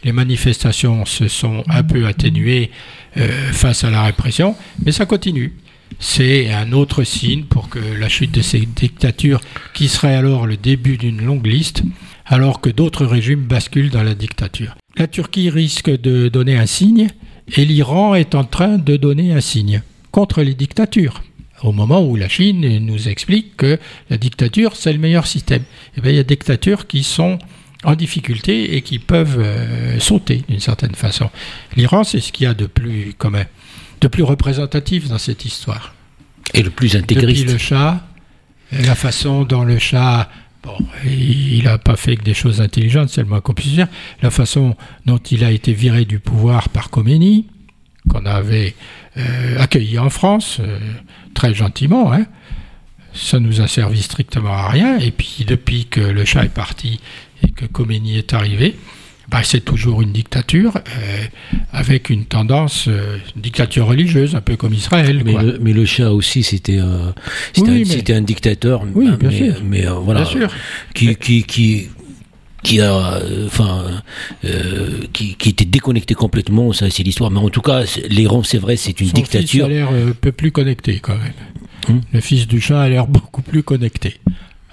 les manifestations se sont un peu atténuées euh, face à la répression, mais ça continue. C'est un autre signe pour que la chute de ces dictatures, qui serait alors le début d'une longue liste, alors que d'autres régimes basculent dans la dictature. La Turquie risque de donner un signe et l'Iran est en train de donner un signe contre les dictatures. Au moment où la Chine nous explique que la dictature, c'est le meilleur système. Eh bien, il y a des dictatures qui sont en difficulté et qui peuvent euh, sauter d'une certaine façon. L'Iran, c'est ce qu'il y a de plus commun, de plus représentatif dans cette histoire. Et le plus intégriste. Depuis le chat, la façon dont le chat Bon, il n'a pas fait que des choses intelligentes, c'est le moins qu'on puisse dire. La façon dont il a été viré du pouvoir par Khomeini, qu'on avait euh, accueilli en France, euh, très gentiment, hein, ça nous a servi strictement à rien. Et puis, depuis que le chat est parti et que Khomeini est arrivé, bah, c'est toujours une dictature euh, avec une tendance, euh, dictature religieuse, un peu comme Israël. Mais, Le, mais le Shah aussi, c'était un, un, dictateur. Oui, bien mais, sûr. Mais euh, voilà, sûr. Qui, qui, qui, qui a, enfin, qui, qui, était déconnecté complètement, ça c'est l'histoire. Mais en tout cas, l'Iran, c'est vrai, c'est une Son dictature. Fils a l'air un peu plus connecté quand même. Hum. Le fils du Shah a l'air beaucoup plus connecté.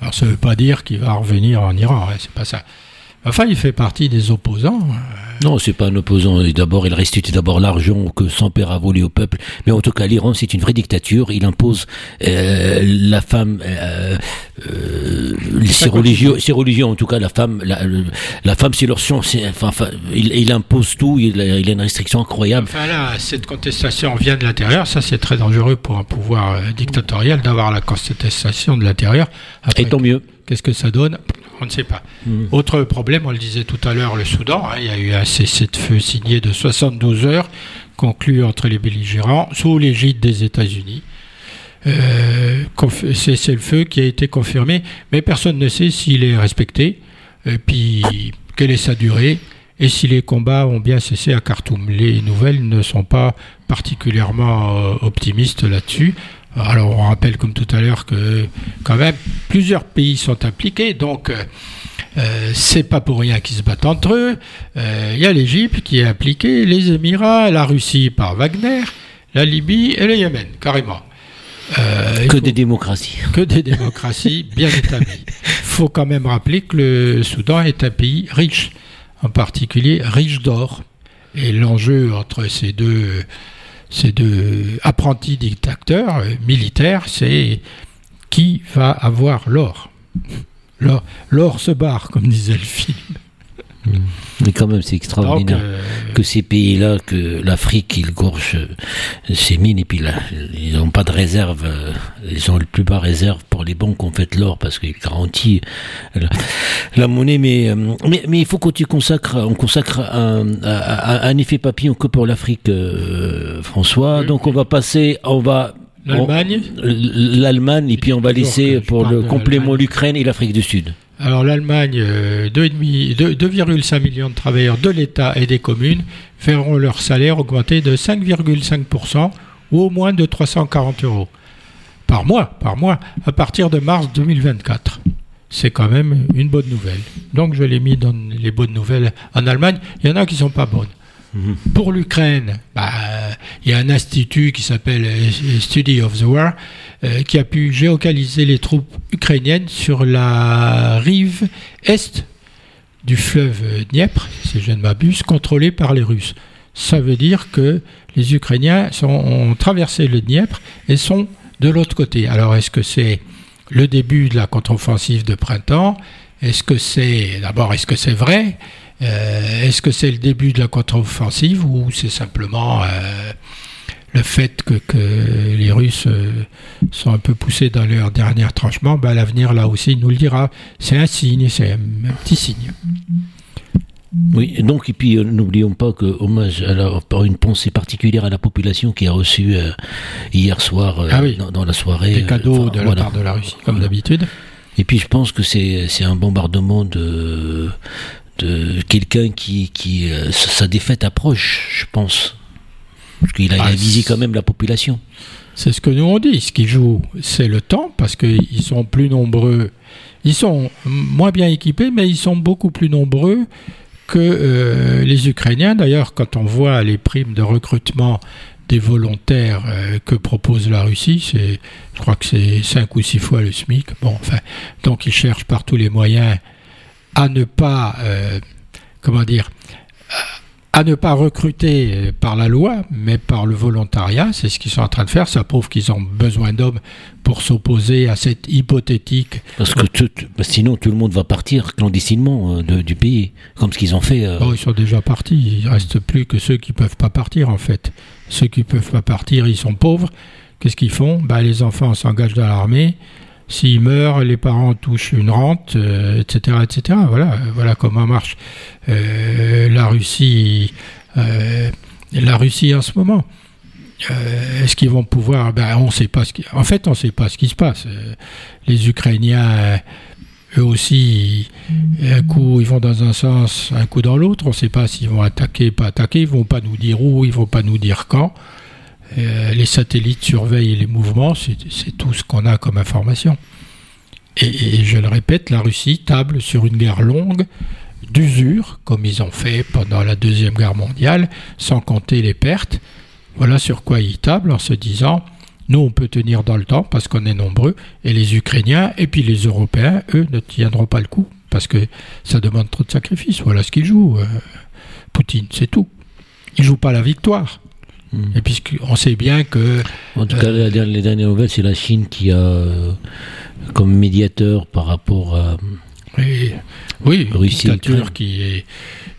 Alors ça ne veut pas dire qu'il va revenir en Iran, hein, c'est pas ça. Enfin, il fait partie des opposants. Euh, Non, c'est pas un opposant. D'abord, il restitue d'abord l'argent que son père a volé au peuple. Mais en tout cas, l'Iran, c'est une vraie dictature. Il impose euh, la femme, euh, euh, ses religions, ses religions. En tout cas, la femme, la, la femme, c'est leur science. Enfin, il, il, impose tout. Il, il, a une restriction incroyable. Enfin là, cette contestation vient de l'intérieur. Ça, c'est très dangereux pour un pouvoir dictatorial d'avoir la contestation de l'intérieur. Et tant mieux. Qu'est-ce que ça donne On ne sait pas. Mmh. Autre problème, on le disait tout à l'heure, le Soudan. Hein, il y a eu un cessez-le-feu signé de 72 heures, conclu entre les belligérants, sous l'égide des États-Unis. Euh, cessez-le-feu qui a été confirmé, mais personne ne sait s'il est respecté, et puis quelle est sa durée, et si les combats ont bien cessé à Khartoum. Les nouvelles ne sont pas particulièrement euh, optimistes là-dessus. Alors on rappelle comme tout à l'heure que quand même plusieurs pays sont impliqués, donc euh, euh c'est pas pour rien qu'ils se battent entre eux. Euh, il y a l'Égypte qui est impliquée, les Émirats, la Russie par Wagner, la Libye et le Yémen, carrément. Euh, que des démocraties. Que des démocraties bien établies. Il faut quand même rappeler que le Soudan est un pays riche, en particulier riche d'or. Et l'enjeu entre ces deux ces deux apprentis dictateurs euh, militaires, c'est qui va avoir l'or. L'or se barre, comme disait le film. Mm. Mais quand même, c'est extraordinaire euh, que ces pays-là, que l'Afrique, ils gorgent ces mines et puis là, ils n'ont pas de réserve. Euh, ils ont le plus bas réserve pour les banques en fait l'or parce qu'ils garantissent la, monnaie. Mais, euh, mais, mais il faut que tu consacres, on consacre un, un, effet papillon que pour l'Afrique, François. Donc on va passer, on va L'Allemagne L'Allemagne, et puis on va laisser pour le complément l'Ukraine et l'Afrique du Sud. Alors l'Allemagne, 2,5 euh, millions de travailleurs de l'État et des communes verront leur salaire augmenter de 5,5% ou au moins de 340 euros par mois, par mois, à partir de mars 2024. C'est quand même une bonne nouvelle. Donc je l'ai mis dans les bonnes nouvelles en Allemagne. Il y en a qui ne sont pas bonnes. Mhm. Pour l'Ukraine, bah, il y a un institut qui s'appelle Study of the War euh, qui a pu géocaliser les troupes ukrainiennes sur la rive est du fleuve Dniepr, si je ne m'abuse, contrôlée par les Russes. Ça veut dire que les Ukrainiens ont traversé le Dniepr et sont de l'autre côté. Alors est-ce que c'est le début de la contre-offensive de printemps? Est-ce que c'est d'abord est-ce que c'est vrai? Euh, Est-ce que c'est le début de la contre-offensive ou c'est simplement euh, le fait que, les Russes euh, sont un peu poussés dans leur dernier tranchement, ben, l'avenir là aussi nous le dira. C'est un signe, c'est un, petit signe. Oui, donc, et puis euh, n'oublions pas que, hommage à par une pensée particulière à la population qui a reçu euh, hier soir ah dans, la soirée. Des cadeaux de la part de la Russie, comme d'habitude. Et puis je pense que c'est un bombardement de, de quelqu'un qui, qui sa défaite approche, je pense. Parce qu'il a, ah, visé quand même la population. C'est ce que nous on dit. Ce qui joue, c'est le temps, parce qu'ils sont plus nombreux. Ils sont moins bien équipés, mais ils sont beaucoup plus nombreux que euh, les Ukrainiens. D'ailleurs, quand on voit les primes de recrutement des volontaires euh, que propose la Russie, c'est, je crois que c'est 5 ou 6 fois le SMIC. Bon, enfin, donc ils cherchent par tous les moyens à ne pas, euh, comment dire, à ne pas recruter par la loi, mais par le volontariat. C'est ce qu'ils sont en train de faire. Ça prouve qu'ils ont besoin d'hommes pour s'opposer à cette hypothétique. Parce que bah, sinon, tout le monde va partir clandestinement euh, du pays, comme ce qu'ils ont fait. Euh. ils sont déjà partis. Il ne reste plus que ceux qui ne peuvent pas partir, en fait. Ceux qui ne peuvent pas partir, ils sont pauvres. Qu'est-ce qu'ils font? Bah, Les enfants s'engagent dans l'armée. S'ils meurent, les parents touchent une rente, etc., euh, etc. Voilà, voilà comment marche euh, la Russie, euh, la Russie en ce moment. Est-ce qu'ils vont pouvoir ben, on. En fait, on ne sait pas ce qui se passe. Les Ukrainiens, eux aussi, un coup ils vont dans un sens, un coup dans l'autre. On ne sait pas s'ils vont attaquer, pas attaquer. Ils vont pas nous dire où, ils vont pas nous dire quand. Euh, les satellites surveillent les mouvements, c'est tout ce qu'on a comme information. Et, je le répète, la Russie table sur une guerre longue d'usure, comme ils ont fait pendant la Deuxième Guerre mondiale, sans compter les pertes. Voilà sur quoi ils tablent en se disant, nous on peut tenir dans le temps parce qu'on est nombreux, et les Ukrainiens et puis les Européens, eux, ne tiendront pas le coup parce que ça demande trop de sacrifices. Voilà ce qu'ils jouent. Euh, Poutine, c'est tout. Il joue pas la victoire. Hmm. Et puisqu'on sait bien que. En tout cas, les dernières nouvelles, c'est la Chine qui a comme médiateur par rapport à. Oui, oui Russie, dictature qui est,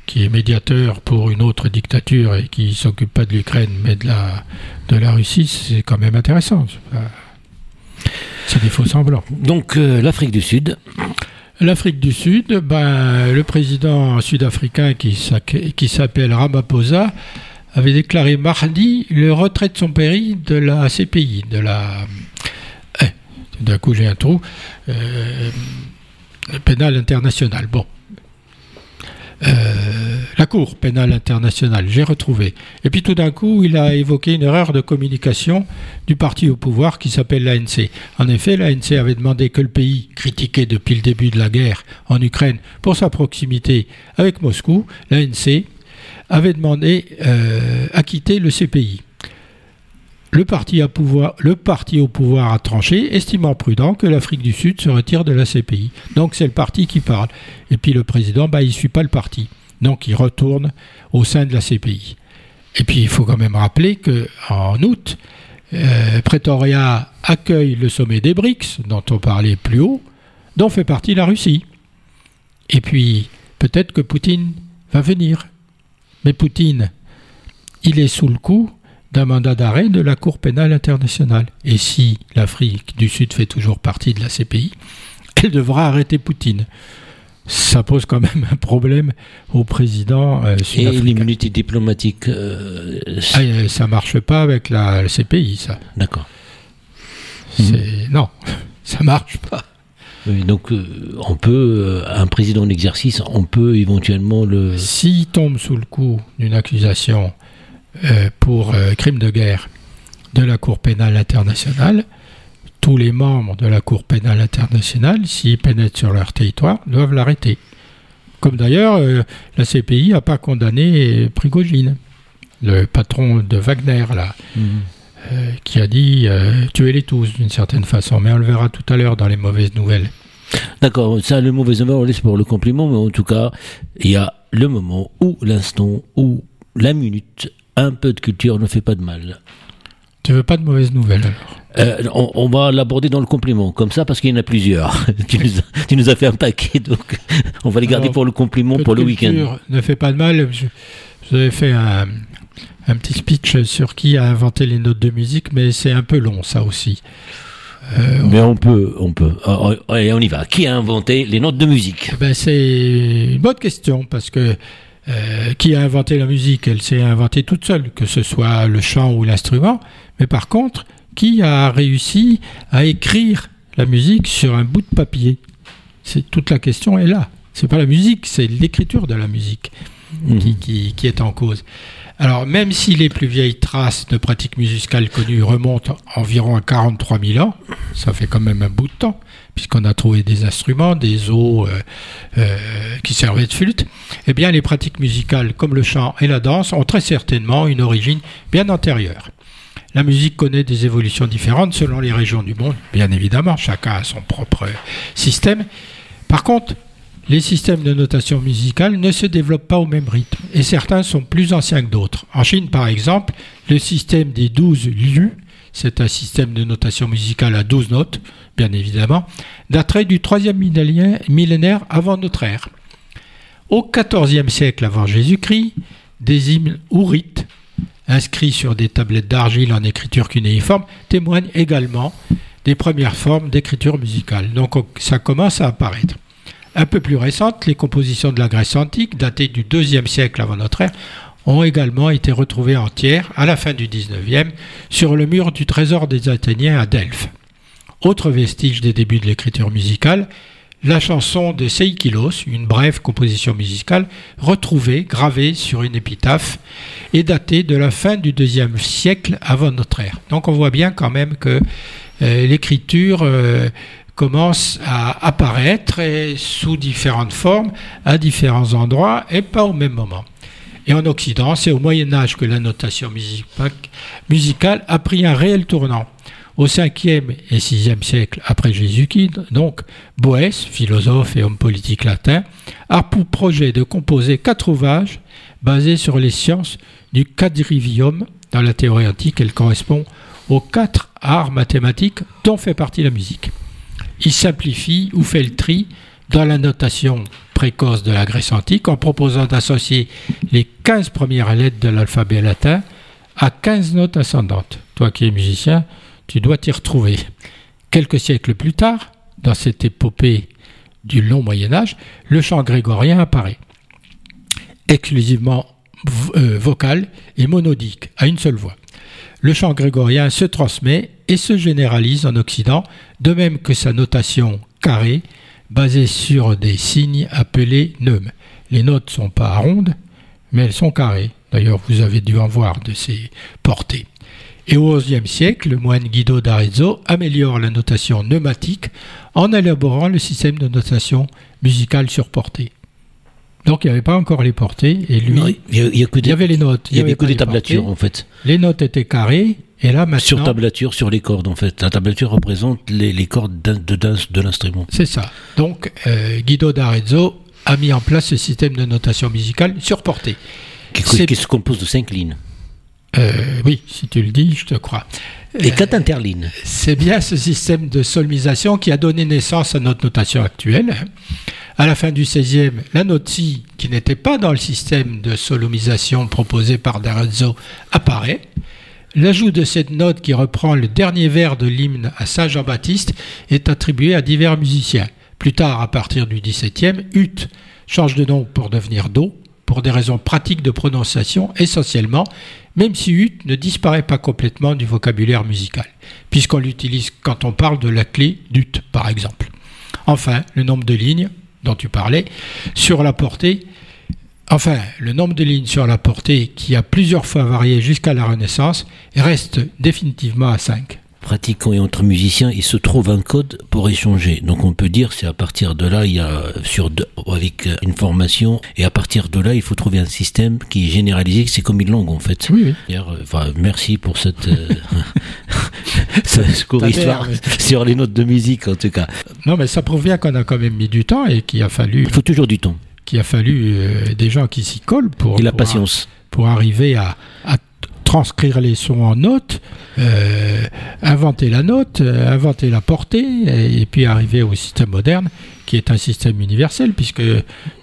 qui est médiateur pour une autre dictature et qui s'occupe pas de l'Ukraine mais de la, de la Russie, c'est quand même intéressant. C'est des faux semblants. Donc l'Afrique du Sud. L'Afrique du Sud, ben, le président sud-africain qui, qui s'appelle Ramaphosa avait déclaré mardi le retrait de son pays de la CPI, de la. Eh, d'un coup, j'ai un trou. Euh, pénal international. Bon. Euh, la Cour pénale internationale, j'ai retrouvé. Et puis tout d'un coup, il a évoqué une erreur de communication du parti au pouvoir qui s'appelle l'ANC. En effet, l'ANC avait demandé que le pays, critiqué depuis le début de la guerre en Ukraine pour sa proximité avec Moscou, l'ANC avait demandé euh, à quitter le CPI. Le parti, au pouvoir a tranché, estimant prudent que l'Afrique du Sud se retire de la CPI. Donc c'est le parti qui parle. Et puis le président, bah, il ne suit pas le parti. Donc il retourne au sein de la CPI. Et puis il faut quand même rappeler qu'en août, euh, Pretoria accueille le sommet des BRICS, dont on parlait plus haut, dont fait partie la Russie. Et puis peut-être que Poutine va venir. Mais Poutine, il est sous le coup d'un mandat d'arrêt de la Cour pénale internationale. Et si l'Afrique du Sud fait toujours partie de la CPI, elle devra arrêter Poutine. Ça pose quand même un problème au président euh, Et l'immunité diplomatique euh, ah, euh, Ça marche pas avec la, CPI, ça. D'accord. Non, ça marche pas. Donc on peut, un président en exercice, on peut éventuellement le... S'il tombe sous le coup d'une accusation euh, pour euh, crime de guerre de la Cour pénale internationale, tous les membres de la Cour pénale internationale, s'ils pénètrent sur leur territoire, doivent l'arrêter. Comme d'ailleurs, euh, la CPI n'a pas condamné Prigogine, le patron de Wagner, là, mhm. Qui a dit tuez-les tous d'une certaine façon. Mais on le verra tout à l'heure dans les mauvaises nouvelles. D'accord, ça, le mauvais nouvelles, on laisse pour le compliment, mais en tout cas, il y a le moment où, l'instant où, la minute un peu de culture ne fait pas de mal. Tu veux pas de mauvaises nouvelles alors? Euh, on, va l'aborder dans le compliment, comme ça, parce qu'il y en a plusieurs. tu, nous as, fait un paquet, donc on va les garder pour le compliment pour le week-end. Ne fait pas de mal. Je, vous avais fait un, petit speech sur qui a inventé les notes de musique, mais c'est un peu long, ça aussi. Euh, mais on peut, on peut. Oh, oh, allez, on y va. Qui a inventé les notes de musique? Ben, C'est une bonne question, parce que euh, qui a inventé la musique? Elle s'est inventée toute seule, que ce soit le chant ou l'instrument. Mais par contre, qui a réussi à écrire la musique sur un bout de papier? C'est toute la question est là. C'est pas la musique, c'est l'écriture de la musique mhm. qui, qui, est en cause. Alors, même si les plus vieilles traces de pratiques musicales connues remontent environ à 43 000 ans, ça fait quand même un bout de temps, puisqu'on a trouvé des instruments, des os euh, euh, qui servaient de flûte, eh bien, les pratiques musicales comme le chant et la danse ont très certainement une origine bien antérieure. La musique connaît des évolutions différentes selon les régions du monde, bien évidemment, chacun a son propre système. Par contre, les systèmes de notation musicale ne se développent pas au même rythme et certains sont plus anciens que d'autres. En Chine, par exemple, le système des 12 lieux, c'est un système de notation musicale à 12 notes, bien évidemment, daterait du 3e millénaire avant notre ère. Au XIVe siècle avant Jésus-Christ, des hymnes ourites, inscrits sur des tablettes d'argile en écriture cunéiforme, témoignent également des premières formes d'écriture musicale. Donc ça commence à apparaître. Un peu plus récentes, les compositions de la Grèce antique, datées du IIe siècle avant notre ère, ont également été retrouvées entières à la fin du XIXe sur le mur du trésor des Athéniens à Delphes. Autre vestige des débuts de l'écriture musicale, la chanson de Seikilos, une brève composition musicale retrouvée, gravée sur une épitaphe et datée de la fin du IIe siècle avant notre ère. Donc on voit bien quand même que euh, l'écriture euh, commence à apparaître sous différentes formes, à différents endroits et pas au même moment. Et en Occident, c'est au Moyen Âge que la notation musicale a pris un réel tournant. au 5e et 6e siècle après Jésus-Christ, donc Boès, philosophe et homme politique latin, a pour projet de composer quatre ouvrages basés sur les sciences du quadrivium. Dans la théorie antique, elle correspond aux quatre arts mathématiques dont fait partie la musique. Il simplifie ou fait le tri dans la notation précoce de la Grèce antique en proposant d'associer les 15 premières lettres de l'alphabet latin à 15 notes ascendantes. Toi qui es musicien, tu dois t'y retrouver. Quelques siècles plus tard, dans cette épopée du long Moyen Âge, le chant grégorien apparaît, exclusivement euh, vocal et monodique, à une seule voix. Le chant grégorien se transmet et se généralise en Occident, de même que sa notation carrée, basée sur des signes appelés neumes. Les notes sont pas rondes, mais elles sont carrées. D'ailleurs, vous avez dû en voir de ces portées. Et au XIe siècle, le moine Guido d'Arezzo améliore la notation pneumatique en élaborant le système de notation musicale sur portée. Donc il n'y avait pas encore les portées, et lui, il y, avait les notes. Il n'y avait, que des tablatures en fait. Les notes étaient carrées, et là maintenant... Sur tablature, sur les cordes en fait. La tablature représente les, cordes de, de l'instrument. C'est ça. Donc euh, Guido d'Arezzo a mis en place ce système de notation musicale sur portée qui, se compose de cinq lignes. Euh, oui, si tu le dis, je te crois. Et quatre interlignes. C'est bien ce système de solmisation qui a donné naissance à notre notation actuelle. À la fin du XVIe, la note Si, qui n'était pas dans le système de solomisation proposé par D'Arezzo, apparaît. L'ajout de cette note qui reprend le dernier vers de l'hymne à Saint Jean-Baptiste est attribué à divers musiciens. Plus tard, à partir du XVIIe, Ut change de nom pour devenir Do pour des raisons pratiques de prononciation essentiellement, même si ut ne disparaît pas complètement du vocabulaire musical, puisqu'on l'utilise quand on parle de la clé d'ut, par exemple. Enfin, le nombre de lignes dont tu parlais sur la portée, enfin, le nombre de lignes sur la portée qui a plusieurs fois varié jusqu'à la Renaissance reste définitivement à 5 pratiquants et entre musiciens, il se trouve un code pour échanger. Donc on peut dire c'est à partir de là, il y a sur avec une formation et à partir de là, il faut trouver un système qui est généralisé, c'est comme une langue en fait. Oui. Enfin, merci pour cette, euh, histoire sur les notes de musique en tout cas. Non, mais ça prouve bien qu'on a quand même mis du temps et qu'il a fallu. Il faut toujours du temps. Qu'il a fallu euh, des gens qui s'y collent pour. Et la patience. pour arriver à, à transcrire les sons en notes, euh, inventer la note, euh, inventer la portée, et, puis arriver au système moderne, qui est un système universel, puisque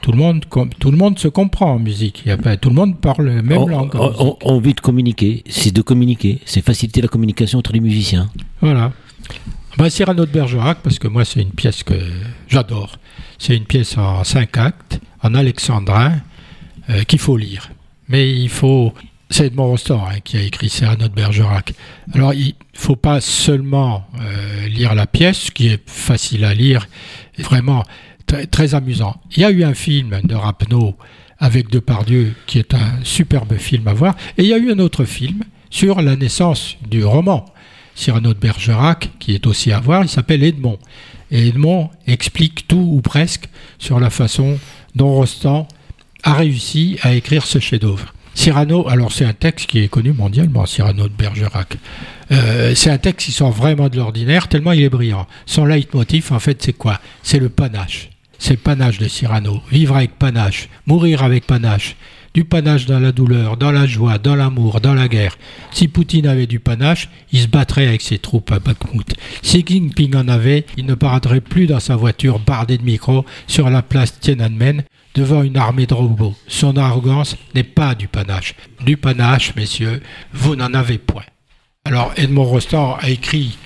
tout le monde, tout le monde se comprend en musique. Il y a pas, tout le monde parle la même langue. On, on, envie de communiquer, c'est de communiquer, c'est faciliter la communication entre les musiciens. Voilà. Bah, Cyrano de Bergerac, parce que moi, c'est une pièce que j'adore. C'est une pièce en cinq actes, en alexandrin, euh, qu'il faut lire. Mais il faut, c'est Edmond Rostand hein, qui a écrit Cyrano de Bergerac. Alors, il faut pas seulement euh, lire la pièce, qui est facile à lire, vraiment très, très amusant. Il y a eu un film de Rapneau avec Depardieu, qui est un superbe film à voir, et il y a eu un autre film sur la naissance du roman Cyrano de Bergerac, qui est aussi à voir, il s'appelle Edmond. Et Edmond explique tout ou presque sur la façon dont Rostand a réussi à écrire ce chef-d'œuvre. Cyrano, alors c'est un texte qui est connu mondialement, Cyrano de Bergerac. Euh, c'est un texte qui sort vraiment de l'ordinaire, tellement il est brillant. Son leitmotiv, en fait, c'est quoi? C'est le panache. C'est le panache de Cyrano. Vivre avec panache, mourir avec panache. Du panache dans la douleur, dans la joie, dans l'amour, dans la guerre. Si Poutine avait du panache, il se battrait avec ses troupes à Bakhmut. Si Jinping en avait, il ne paraîtrait plus dans sa voiture bardée de micros sur la place Tiananmen devant une armée de robots. Son arrogance n'est pas du panache. Du panache, messieurs, vous n'en avez point. Alors Edmond Rostand a écrit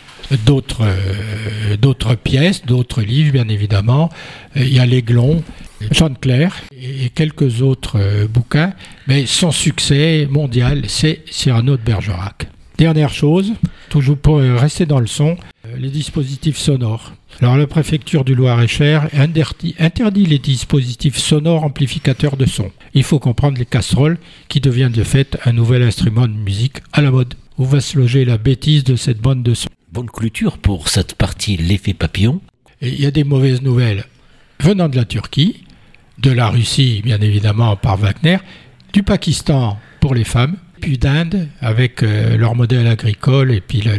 d'autres euh, pièces, d'autres livres, bien évidemment. Euh, il y a L'Aiglon, Clair et quelques autres euh, bouquins, mais son succès mondial, c'est Cyrano de Bergerac. Dernière chose, toujours pour rester dans le son, les dispositifs sonores. Alors la préfecture du Loir-et-Cher interdit, les dispositifs sonores amplificateurs de son. Il faut comprendre les casseroles qui deviennent de fait un nouvel instrument de musique à la mode. Où va se loger la bêtise de cette bande de son? Bonne clôture pour cette partie l'effet papillon. il y a des mauvaises nouvelles venant de la Turquie, de la Russie bien évidemment par Wagner, du Pakistan pour les femmes puis d'Inde avec euh, leur modèle agricole et puis la,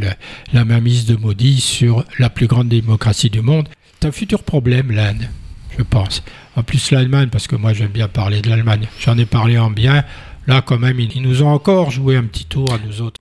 la, mainmise de Modi sur la plus grande démocratie du monde. C'est un futur problème, l'Inde, je pense. En plus, l'Allemagne, parce que moi j'aime bien parler de l'Allemagne. J'en ai parlé en bien. Là, quand même, ils nous ont encore joué un petit tour à nous autres.